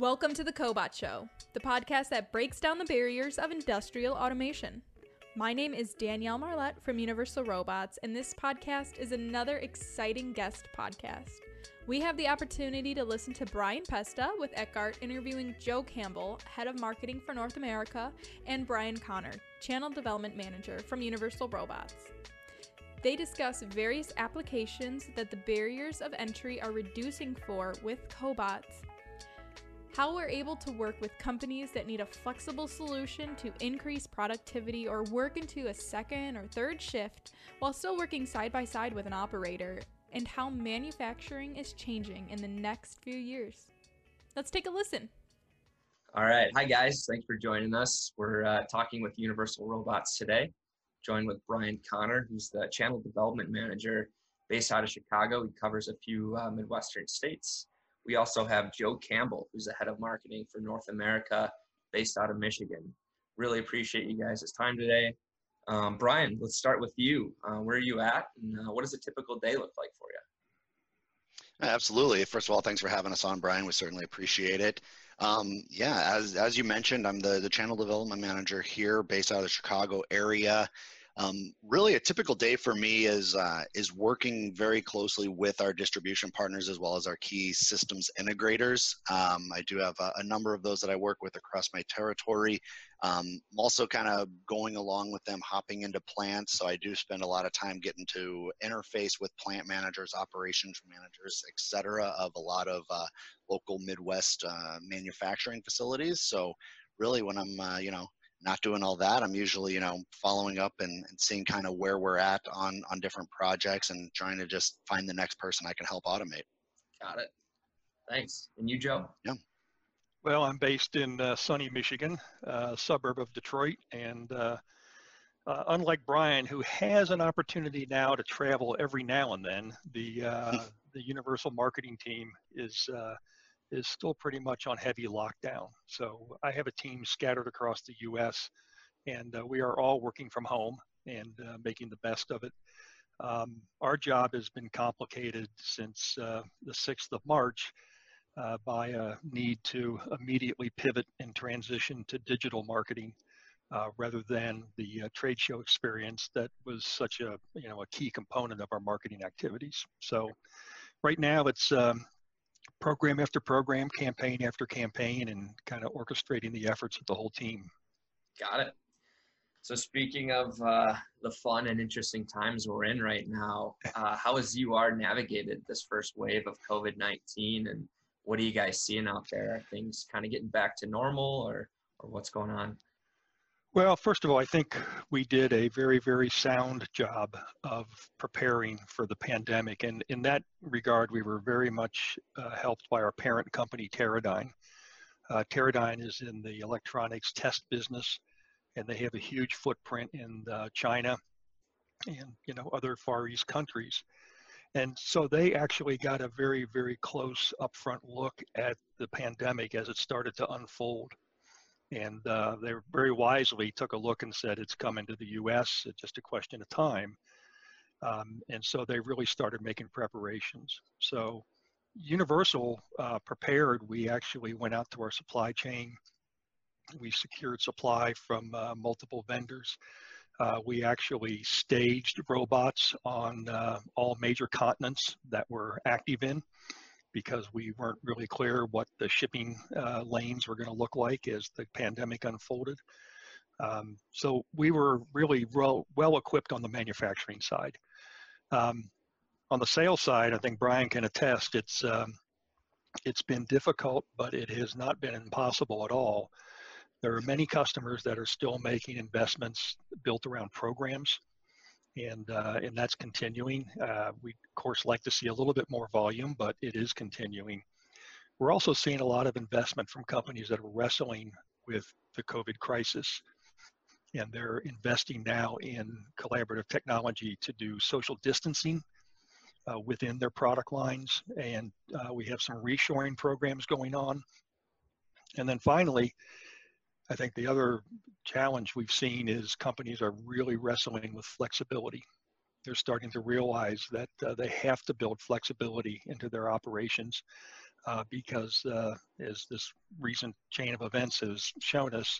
Welcome to the Cobot Show, the podcast that breaks down the barriers of industrial automation. My name is Danielle Marlette from Universal Robots, and this podcast is another exciting guest podcast. We have the opportunity to listen to Brian Pesta with Eckhart interviewing Joe Campbell, head of marketing for North America, and Brian Conner, channel development manager from Universal Robots. They discuss various applications that the barriers of entry are reducing for with cobots, how we're able to work with companies that need a flexible solution to increase productivity or work into a second or third shift while still working side by side with an operator, and how manufacturing is changing in the next few years. Let's take a listen. All right. Hi, guys. Thanks for joining us. We're uh, talking with Universal Robots today, joined with Brian Conner, who's the channel development manager based out of Chicago. He covers a few uh, Midwestern states. We also have Joe Campbell, who's the head of marketing for North America, based out of Michigan. Really appreciate you guys' time today. Um, Brian, let's start with you. Uh, where are you at, and uh, what does a typical day look like for you? Absolutely. First of all, thanks for having us on, Brian. We certainly appreciate it. Um, yeah, as, as you mentioned, I'm the, the channel development manager here based out of the Chicago area. Um, really, a typical day for me is uh, is working very closely with our distribution partners as well as our key systems integrators. Um, I do have a, a, number of those that I work with across my territory. Um, I'm also kind of going along with them, hopping into plants. So I do spend a lot of time getting to interface with plant managers, operations managers, etc., of a lot of uh, local Midwest uh, manufacturing facilities. So really, when I'm uh, you know not doing all that. I'm usually, you know, following up and, and seeing kind of where we're at on on different projects and trying to just find the next person I can help automate. Got it. Thanks. And you, Joe? Yeah. Well, I'm based in uh, sunny Michigan, uh, suburb of Detroit, and uh, uh unlike Brian, who has an opportunity now to travel every now and then, the uh, the Universal marketing team is uh, is still pretty much on heavy lockdown. So I have a team scattered across the U.S., and uh, we are all working from home and uh, making the best of it. Um, our job has been complicated since uh, the 6th of March uh, by a need to immediately pivot and transition to digital marketing. Uh, rather than the uh, trade show experience that was such a you know a key component of our marketing activities. So right now it's um, program after program, campaign after campaign, and kind of orchestrating the efforts of the whole team. Got it. So speaking of uh, the fun and interesting times we're in right now, uh, how has UR navigated this first wave of COVID-19 and what are you guys seeing out there? Are things kind of getting back to normal or, or what's going on? Well, first of all, I think we did a very, very sound job of preparing for the pandemic. And in that regard, we were very much uh, helped by our parent company, Teradyne. Uh, Teradyne is in the electronics test business, and they have a huge footprint in uh, China and you know other Far East countries. And so they actually got a very, very close upfront look at the pandemic as it started to unfold. And uh, they very wisely took a look and said it's coming to the U.S. It's just a question of time. Um, and so they really started making preparations. So Universal uh, prepared. We actually went out to our supply chain. We secured supply from uh, multiple vendors. Uh, we actually staged robots on uh, all major continents that were active in because we weren't really clear what the shipping uh, lanes were going to look like as the pandemic unfolded. Um, so we were really well, well equipped on the manufacturing side. Um, on the sales side, I think Brian can attest, it's, um, it's been difficult, but it has not been impossible at all. There are many customers that are still making investments built around programs and uh, and that's continuing. Uh, we of course like to see a little bit more volume, but it is continuing. We're also seeing a lot of investment from companies that are wrestling with the COVID crisis, and they're investing now in collaborative technology to do social distancing uh, within their product lines, and uh, we have some reshoring programs going on. And then finally, I think the other challenge we've seen is companies are really wrestling with flexibility. They're starting to realize that uh, they have to build flexibility into their operations uh, because uh, as this recent chain of events has shown us,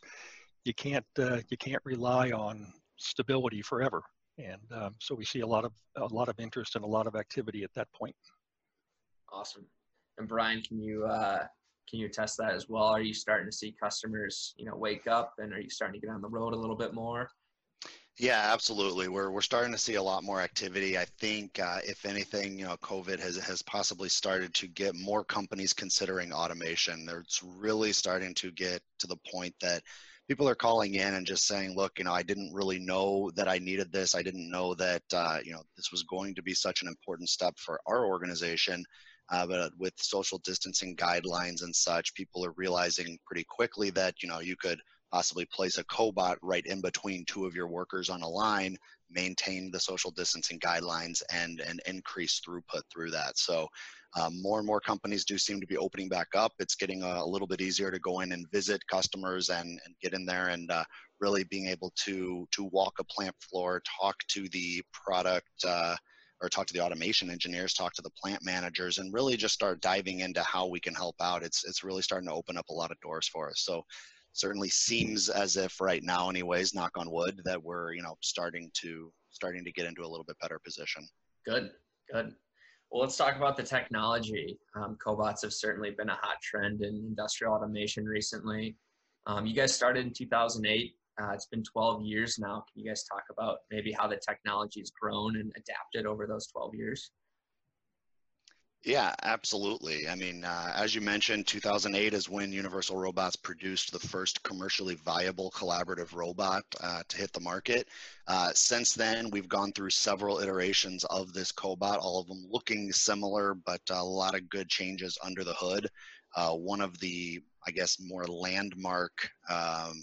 you can't uh, you can't rely on stability forever. And um, so we see a lot of a lot of interest and a lot of activity at that point. Awesome. And Brian, can you uh, can you attest that as well? Are you starting to see customers, you know, wake up, and are you starting to get on the road a little bit more? Yeah, absolutely. We're we're starting to see a lot more activity. I think, uh, if anything, you know, COVID has has possibly started to get more companies considering automation. It's really starting to get to the point that people are calling in and just saying, "Look, you know, I didn't really know that I needed this. I didn't know that uh, you know this was going to be such an important step for our organization." Uh, but with social distancing guidelines and such, people are realizing pretty quickly that you know you could possibly place a cobot right in between two of your workers on a line, maintain the social distancing guidelines, and and increase throughput through that. So. Um, more and more companies do seem to be opening back up. It's getting a, a, little bit easier to go in and visit customers and, and get in there and uh, really being able to to walk a plant floor, talk to the product uh, or talk to the automation engineers, talk to the plant managers, and really just start diving into how we can help out. It's it's really starting to open up a lot of doors for us. So certainly seems as if right now, anyways, knock on wood, that we're you know starting to starting to get into a little bit better position. Good, good. Well, let's talk about the technology. Um, cobots have certainly been a hot trend in industrial automation recently. Um, you guys started in 2008. Uh, it's been 12 years now. Can you guys talk about maybe how the technology has grown and adapted over those 12 years? Yeah, absolutely. I mean, uh, as you mentioned, 2008 is when Universal Robots produced the first commercially viable collaborative robot uh, to hit the market. Uh, since then, we've gone through several iterations of this cobot, all of them looking similar, but a lot of good changes under the hood. Uh, one of the, I guess, more landmark um,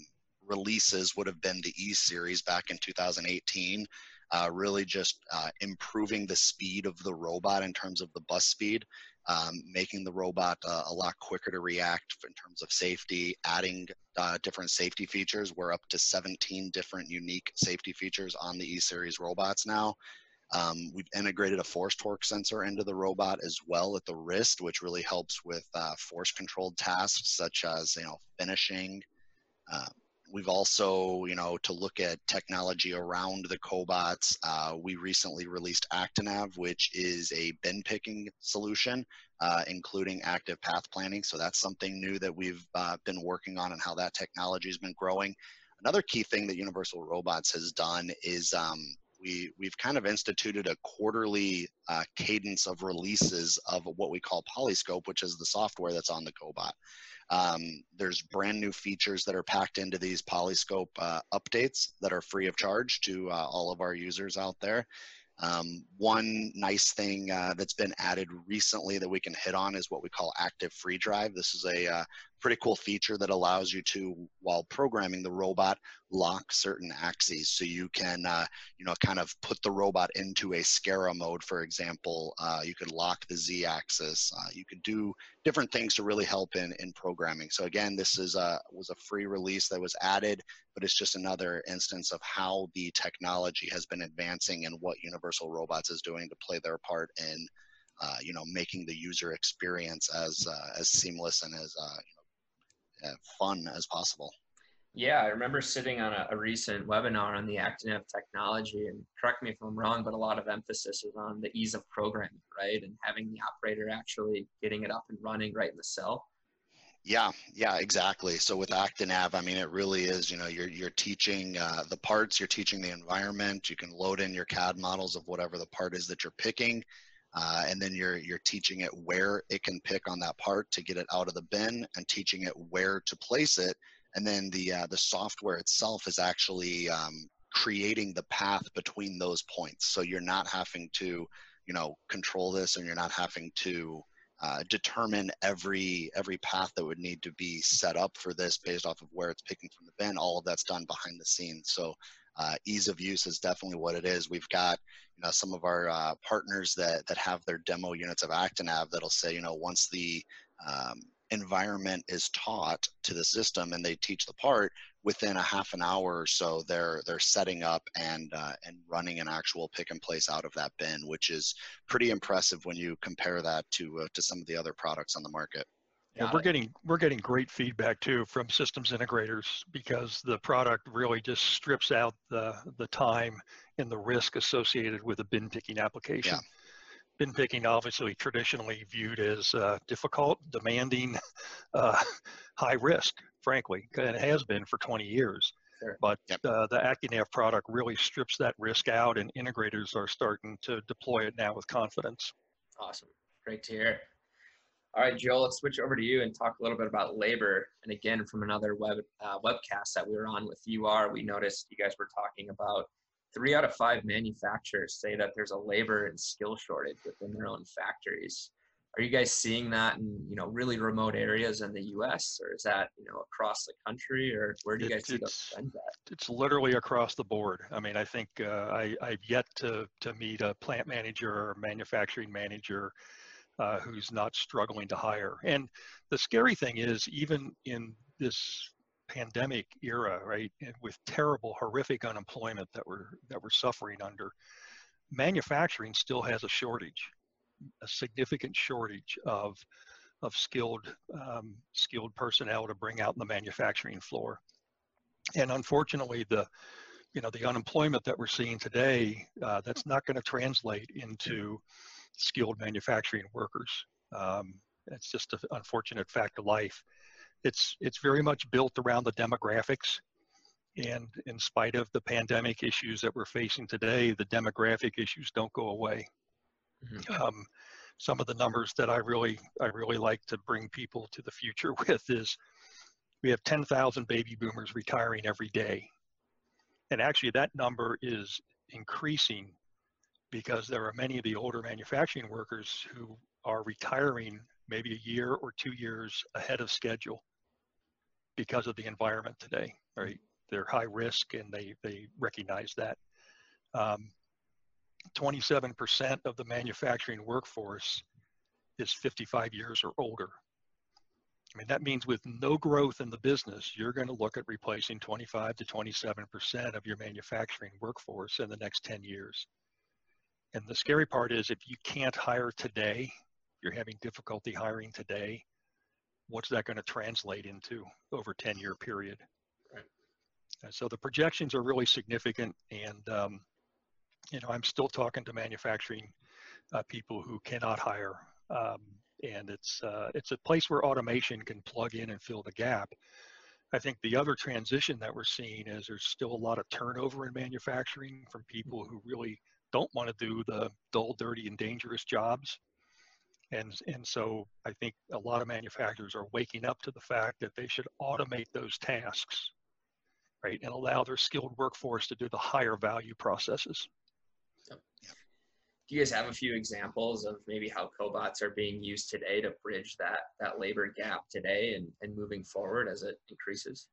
releases would have been the E series back in 2018. Uh, really just uh, improving the speed of the robot in terms of the bus speed, um, making the robot uh, a lot quicker to react in terms of safety, adding uh, different safety features. We're up to 17 different unique safety features on the E-Series robots now. Um, we've integrated a force torque sensor into the robot as well at the wrist, which really helps with uh, force controlled tasks such as you know finishing, uh, We've also, you know, to look at technology around the cobots, uh, we recently released ActiNav, which is a bin picking solution, uh, including active path planning. So that's something new that we've uh, been working on and how that technology has been growing. Another key thing that Universal Robots has done is um, we, we've kind of instituted a quarterly uh, cadence of releases of what we call Polyscope, which is the software that's on the cobot. Um, there's brand new features that are packed into these Polyscope uh, updates that are free of charge to uh, all of our users out there. Um, one nice thing uh, that's been added recently that we can hit on is what we call active free drive. This is a uh, pretty cool feature that allows you to, while programming the robot, lock certain axes. So you can, uh, you know, kind of put the robot into a SCARA mode, for example. Uh, you could lock the Z axis. Uh, you could do different things to really help in, in programming. So again, this is a, was a free release that was added, but it's just another instance of how the technology has been advancing and what Universal Robots is doing to play their part in uh, you know, making the user experience as uh, as seamless and as uh, uh, fun as possible. Yeah, I remember sitting on a, a, recent webinar on the ActiNav technology, and correct me if I'm wrong, but a lot of emphasis is on the ease of programming, right? And having the operator actually getting it up and running right in the cell. Yeah, yeah, exactly. So with ActiNav, I mean, it really is, you know, you're, you're teaching uh, the parts, you're teaching the environment, you can load in your CAD models of whatever the part is that you're picking. Uh, and then you're you're teaching it where it can pick on that part to get it out of the bin, and teaching it where to place it. And then the uh, the software itself is actually um, creating the path between those points. So you're not having to, you know, control this, and you're not having to uh, determine every every path that would need to be set up for this based off of where it's picking from the bin. All of that's done behind the scenes. So uh, ease of use is definitely what it is. We've got you know some of our uh, partners that that have their demo units of ActiNav that'll say you know once the um, environment is taught to the system and they teach the part within a half an hour or so they're they're setting up and uh, and running an actual pick and place out of that bin which is pretty impressive when you compare that to uh, to some of the other products on the market yeah, we're getting we're getting great feedback too from systems integrators because the product really just strips out the the time and the risk associated with a bin picking application. Yeah bin picking obviously traditionally viewed as uh, difficult, demanding, uh, high risk, frankly, and it has been for 20 years. Sure. But yep. uh, the ActiNav product really strips that risk out, and integrators are starting to deploy it now with confidence. Awesome. Great to hear. All right, Joel, let's switch over to you and talk a little bit about labor. And again, from another web uh, webcast that we were on with UR, we noticed you guys were talking about three out of five manufacturers say that there's a labor and skill shortage within their own factories. Are you guys seeing that in you know really remote areas in the U.S. or is that you know across the country or where do you guys see at? It's literally across the board. I mean, I think uh, I, I've yet to to meet a plant manager or manufacturing manager uh, who's not struggling to hire. And the scary thing is, even in this pandemic era, right, with terrible, horrific unemployment that we're that we're suffering under, manufacturing still has a shortage, a significant shortage of of skilled um, skilled personnel to bring out in the manufacturing floor. And unfortunately, the you know the unemployment that we're seeing today, uh, that's not going to translate into skilled manufacturing workers. Um, it's just an unfortunate fact of life it's it's very much built around the demographics and in spite of the pandemic issues that we're facing today the demographic issues don't go away mm-hmm. um, some of the numbers that i really i really like to bring people to the future with is we have 10,000 baby boomers retiring every day and actually that number is increasing because there are many of the older manufacturing workers who are retiring maybe a year or two years ahead of schedule because of the environment today, right? They're high risk and they, they recognize that. Um, 27% of the manufacturing workforce is 55 years or older. I mean, that means with no growth in the business, you're going to look at replacing 25 to 27% of your manufacturing workforce in the next 10 years. And the scary part is if you can't hire today, you're having difficulty hiring today, what's that going to translate into over 10 year period right. so the projections are really significant and um, you know i'm still talking to manufacturing uh, people who cannot hire um, and it's uh, it's a place where automation can plug in and fill the gap i think the other transition that we're seeing is there's still a lot of turnover in manufacturing from people who really don't want to do the dull dirty and dangerous jobs and, and so I think a lot of manufacturers are waking up to the fact that they should automate those tasks, right, and allow their skilled workforce to do the higher value processes. Do you guys have a few examples of maybe how cobots are being used today to bridge that that labor gap today and, and moving forward as it increases?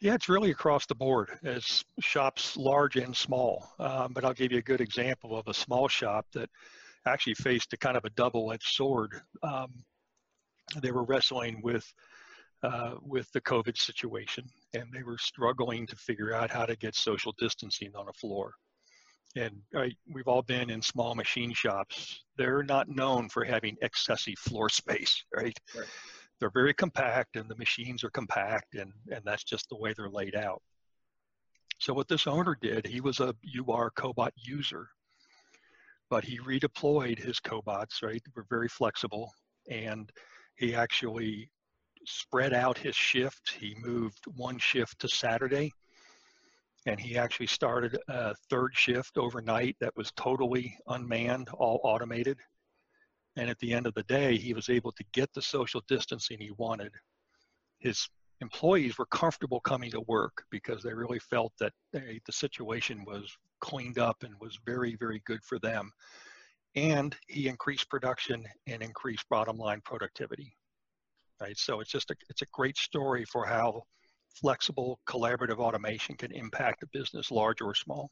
Yeah, it's really across the board as shops large and small. Um, but I'll give you a good example of a small shop that actually faced a kind of a double-edged sword. Um, they were wrestling with uh, with the COVID situation, and they were struggling to figure out how to get social distancing on a floor. And right, we've all been in small machine shops. They're not known for having excessive floor space, right? right. They're very compact, and the machines are compact, and and that's just the way they're laid out. So what this owner did, he was a UR Cobot user, but he redeployed his cobots, right? We're very flexible. And he actually spread out his shift. He moved one shift to Saturday. And he actually started a third shift overnight that was totally unmanned, all automated. And at the end of the day, he was able to get the social distancing he wanted. His employees were comfortable coming to work because they really felt that they, the situation was cleaned up and was very, very good for them. And he increased production and increased bottom line productivity. Right. So it's just a it's a great story for how flexible collaborative automation can impact a business, large or small.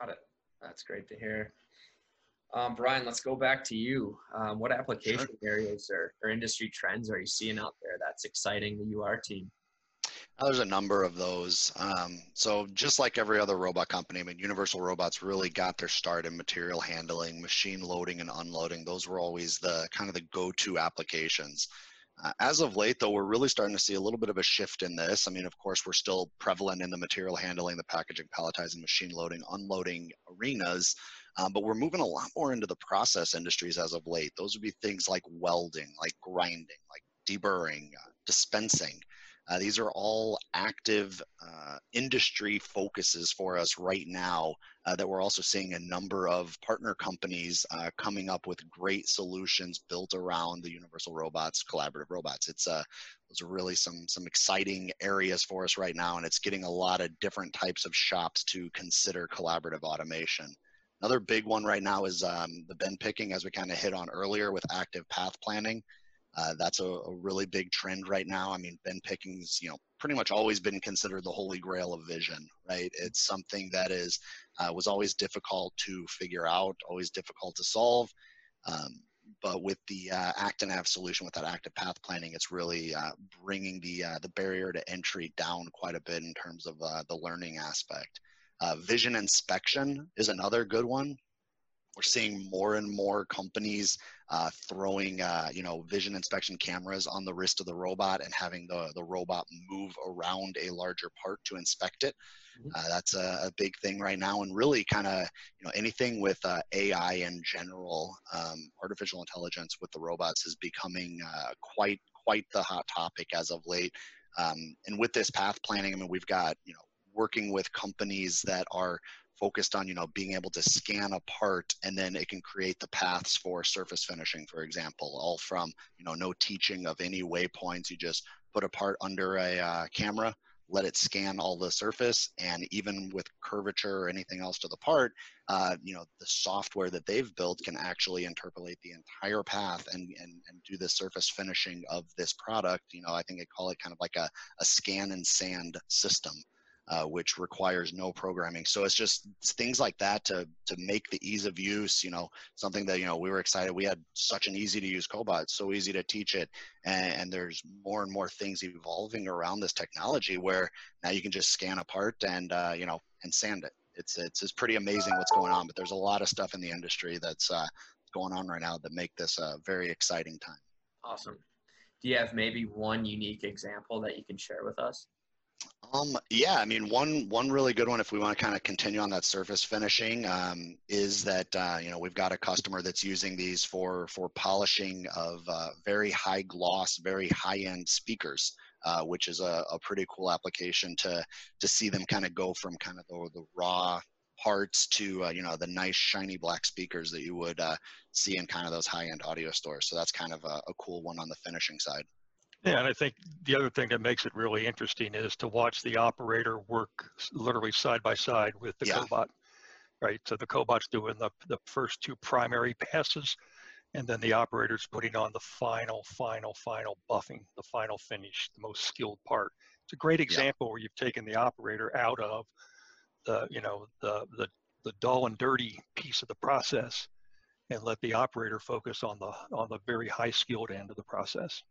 Got it. That's great to hear. Um, Brian, let's go back to you. Um, what application sure. areas or, or industry trends are you seeing out there that's exciting the UR team? There's a number of those. Um, so just like every other robot company, I mean, Universal Robots really got their start in material handling, machine loading and unloading. Those were always the kind of the go-to applications. Uh, as of late, though, we're really starting to see a little bit of a shift in this. I mean, of course, we're still prevalent in the material handling, the packaging, palletizing, machine loading, unloading arenas, um, but we're moving a lot more into the process industries as of late. Those would be things like welding, like grinding, like deburring, uh, dispensing. Uh, these are all active uh, industry focuses for us right now uh, that we're also seeing a number of partner companies uh, coming up with great solutions built around the universal robots, collaborative robots. It's uh, those are really some some exciting areas for us right now, and it's getting a lot of different types of shops to consider collaborative automation. Another big one right now is um, the bin picking, as we kind of hit on earlier with active path planning. Uh, that's a, a, really big trend right now. I mean, bin picking's, you know, pretty much always been considered the holy grail of vision, right? It's something that is uh, was always difficult to figure out, always difficult to solve. Um, but with the uh, ActiNav solution, with that active path planning, it's really uh, bringing the uh, the barrier to entry down quite a bit in terms of uh, the learning aspect. Uh, vision inspection is another good one. We're seeing more and more companies uh, throwing uh, you know vision inspection cameras on the wrist of the robot and having the, the robot move around a larger part to inspect it. Mm-hmm. uh, that's a, a, big thing right now and really kind of you know anything with uh, ai in general um, artificial intelligence with the robots is becoming uh, quite quite the hot topic as of late. Um, and with this path planning i mean we've got you know working with companies that are focused on you know being able to scan a part and then it can create the paths for surface finishing for example all from you know no teaching of any waypoints. You just put a part under a uh, camera let it scan all the surface and even with curvature or anything else to the part uh, you know the software that they've built can actually interpolate the entire path and, and, and do the surface finishing of this product. You know i think they call it kind of like a, a scan and sand system uh, which requires no programming. So it's just things like that to to make the ease of use. You know, something that you know we were excited. We had such an easy to use cobot, so easy to teach it, and, and there's more and more things evolving around this technology where now you can just scan a part and uh, you know and sand it. It's, it's it's pretty amazing what's going on. But there's a lot of stuff in the industry that's uh, going on right now that make this a very exciting time. Awesome. Do you have maybe one unique example that you can share with us? Um, yeah, I mean, one one really good one, if we want to kind of continue on that surface finishing, um, is that uh, you know we've got a customer that's using these for for polishing of uh, very high gloss, very high end speakers, uh, which is a, a, pretty cool application to to see them kind of go from kind of the, the raw parts to uh, you know the nice shiny black speakers that you would uh, see in kind of those high end audio stores. So that's kind of a, a cool one on the finishing side. Yeah, and I think the other thing that makes it really interesting is to watch the operator work literally side by side with the yeah. cobot, right? So the cobot's doing the, the first two primary passes, and then the operator's putting on the final, final, final buffing, the final finish, the most skilled part. It's a great example yeah. where you've taken the operator out of the, you know, the, the, the dull and dirty piece of the process and let the operator focus on the on the very high skilled end of the process.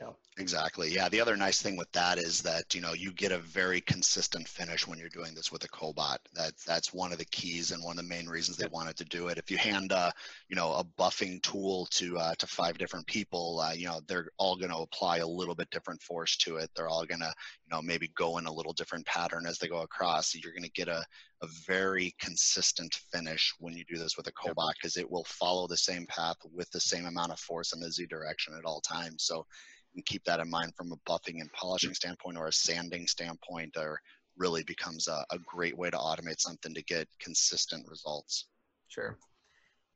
Yeah. Exactly. Yeah. The other nice thing with that is that you know you get a very consistent finish when you're doing this with a cobot. That's that's one of the keys and one of the main reasons they wanted to do it. If you hand a you know a buffing tool to uh, to five different people, uh, you know they're all going to apply a little bit different force to it. They're all going to you know maybe go in a little different pattern as they go across. So you're going to get a a very consistent finish when you do this with a cobot because it will follow the same path with the same amount of force in the z direction at all times. So and keep that in mind from a buffing and polishing standpoint or a sanding standpoint or really becomes a, a great way to automate something to get consistent results. Sure.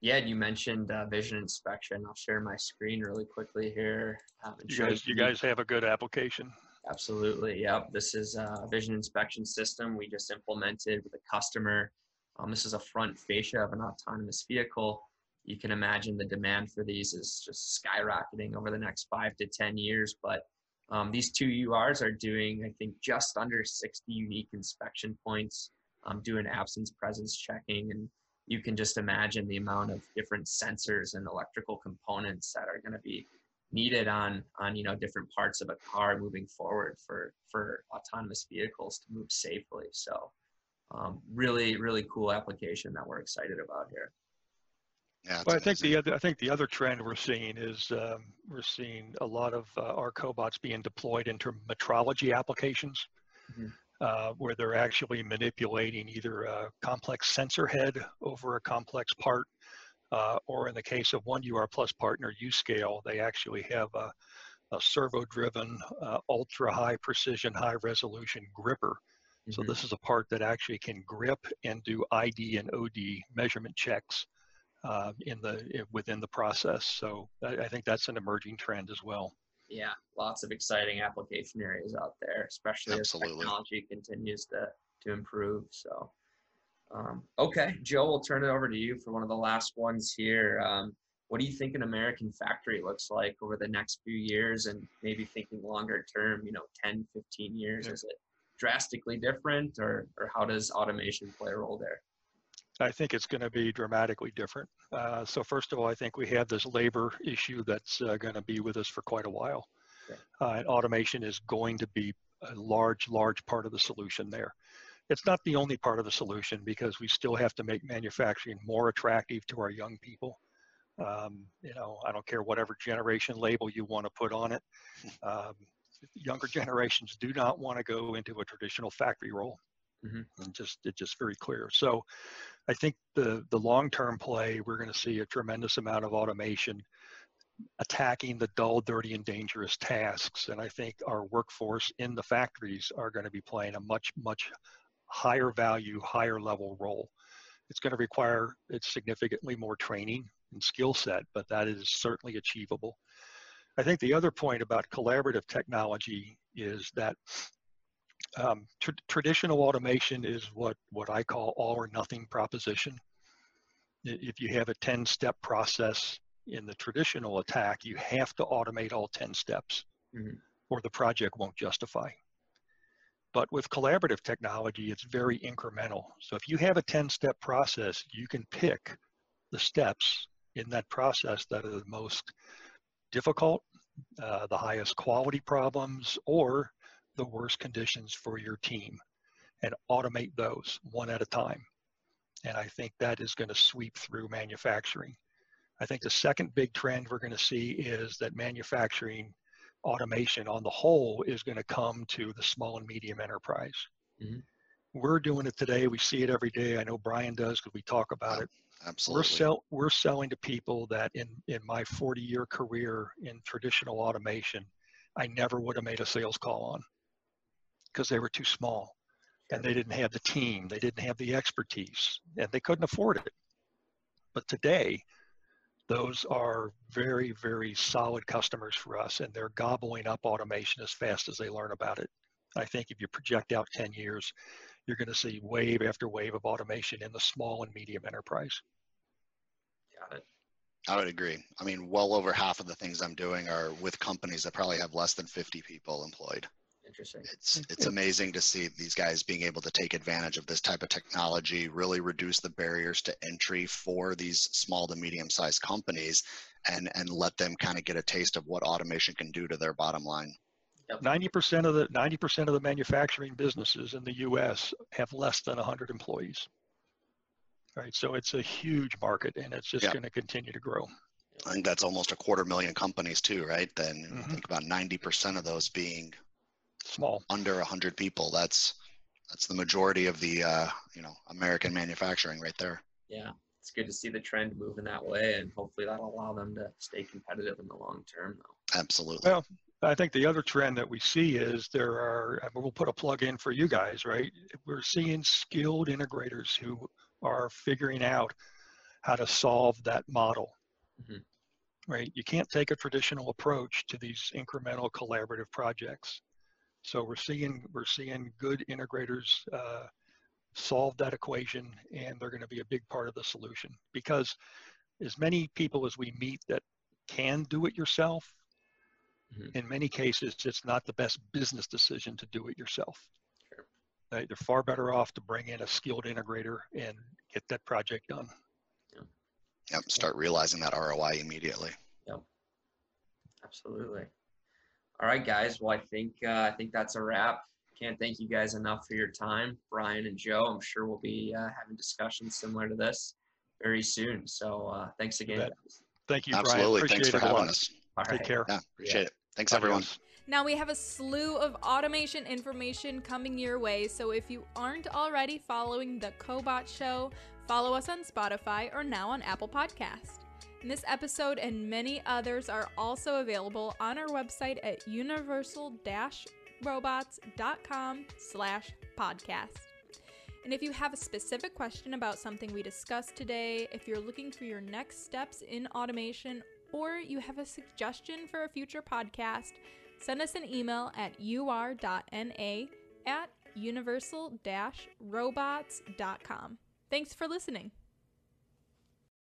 Yeah, you mentioned uh, vision inspection. I'll share my screen really quickly here. Um, you guys, you guys have a good application. Absolutely. Yep. This is a vision inspection system we just implemented with a customer. Um, this is a front fascia of an autonomous vehicle you can imagine the demand for these is just skyrocketing over the next five to 10 years. But um, these two URs are doing, I think, just under 60 unique inspection points, um, doing absence presence checking and you can just imagine the amount of different sensors and electrical components that are going to be needed on on you know different parts of a car moving forward for for autonomous vehicles to move safely so um, really really cool application that we're excited about here Yeah, Well, I think amazing. the other I think the other trend we're seeing is um, we're seeing a lot of uh, our cobots being deployed into metrology applications, Mhm. uh, where they're actually manipulating either a complex sensor head over a complex part, uh, or in the case of one UR Plus partner, Uscale, they actually have a, a servo-driven, uh, ultra-high precision, high-resolution gripper. So Mhm. this is a part that actually can grip and do ID and OD measurement checks uh, in the i- within the process. So I, I think that's an emerging trend as well. yeah lots of exciting application areas out there especially Absolutely. as technology continues to to improve so um, okay joe we'll turn it over to you for one of the last ones here um, what do you think an american factory looks like over the next few years and maybe thinking longer term you know 10 15 years Yeah. is it drastically different or or how does automation play a role there I think it's going to be dramatically different. Uh, so first of all, I think we have this labor issue that's uh, going to be with us for quite a while. Okay. Uh, and automation is going to be a large, large part of the solution there. It's not the only part of the solution because we still have to make manufacturing more attractive to our young people. Um, you know, I don't care whatever generation label you want to put on it. Um, younger generations do not want to go into a traditional factory role. Mhm. And just it's just very clear. So I think the the long-term play, we're going to see a tremendous amount of automation attacking the dull, dirty, and dangerous tasks. And I think our workforce in the factories are going to be playing a much, much higher value, higher level role. It's going to require it's significantly more training and skill set, but that is certainly achievable. I think the other point about collaborative technology is that um, tr- traditional automation is what, what I call all or nothing proposition. If you have a 10 step process in the traditional attack, you have to automate all 10 steps Mhm. or the project won't justify. But with collaborative technology, it's very incremental. So if you have a 10 step process, you can pick the steps in that process that are the most difficult, uh, the highest quality problems, or the worst conditions for your team and automate those one at a time. And I think that is going to sweep through manufacturing. I think the second big trend we're going to see is that manufacturing automation on the whole is going to come to the small and medium enterprise. Mhm. We're doing it today. We see it every day. I know Brian does because we talk about it. We're Absolutely. sell we're selling to people that in in my 40 year career in traditional automation, I never would have made a sales call on because they were too small and they didn't have the team, they didn't have the expertise, and they couldn't afford it. But today, those are very, very solid customers for us, and they're gobbling up automation as fast as they learn about it. I think if you project out 10 years, you're going to see wave after wave of automation in the small and medium enterprise. got it I would agree. I mean, well over half of the things I'm doing are with companies that probably have less than 50 people employed. Interesting It's it's amazing to see these guys being able to take advantage of this type of technology, really reduce the barriers to entry for these small to medium sized companies and and let them kind of get a taste of what automation can do to their bottom line. 90% of the 90% of the manufacturing businesses in the US have less than 100 employees. Right, so it's a huge market and it's just Yeah. going to continue to grow. I think that's almost a quarter million companies too, right? Then Mhm. think about 90% of those being Small. under 100 people. That's that's the majority of the uh, you know American manufacturing right there. yeah it's good to see the trend moving that way and hopefully that'll allow them to stay competitive in the long term though Absolutely. Well, I think the other trend that we see is there are, and we'll put a plug in for you guys, right? We're seeing skilled integrators who are figuring out how to solve that model, Mhm. right? You can't take a traditional approach to these incremental collaborative projects. So we're seeing, we're seeing good integrators uh, solve that equation and they're going to be a big part of the solution because as many people as we meet that can do it yourself, Mhm. in many cases, it's not the best business decision to do it yourself. Sure. they're far better off to bring in a skilled integrator and get that project done. Yep, start realizing that ROI immediately. Yep. Absolutely. All right, guys. Well, I think uh, I think that's a wrap. Can't thank you guys enough for your time, Brian and Joe. I'm sure we'll be uh, having discussions similar to this very soon. So uh, thanks again. bet. Thank you, Absolutely. Brian. Thanks for having us. All Take care. Yeah, appreciate it. Thanks, everyone. Adios. Now we have a slew of automation information coming your way, so if you aren't already following the Cobot Show, follow us on Spotify or now on Apple Podcast. And this episode and many others are also available on our website at universal-robots.com slash podcast. And if you have a specific question about something we discussed today, if you're looking for your next steps in automation, or you have a suggestion for a future podcast, send us an email at ur.na at universal-robots.com. Thanks for listening.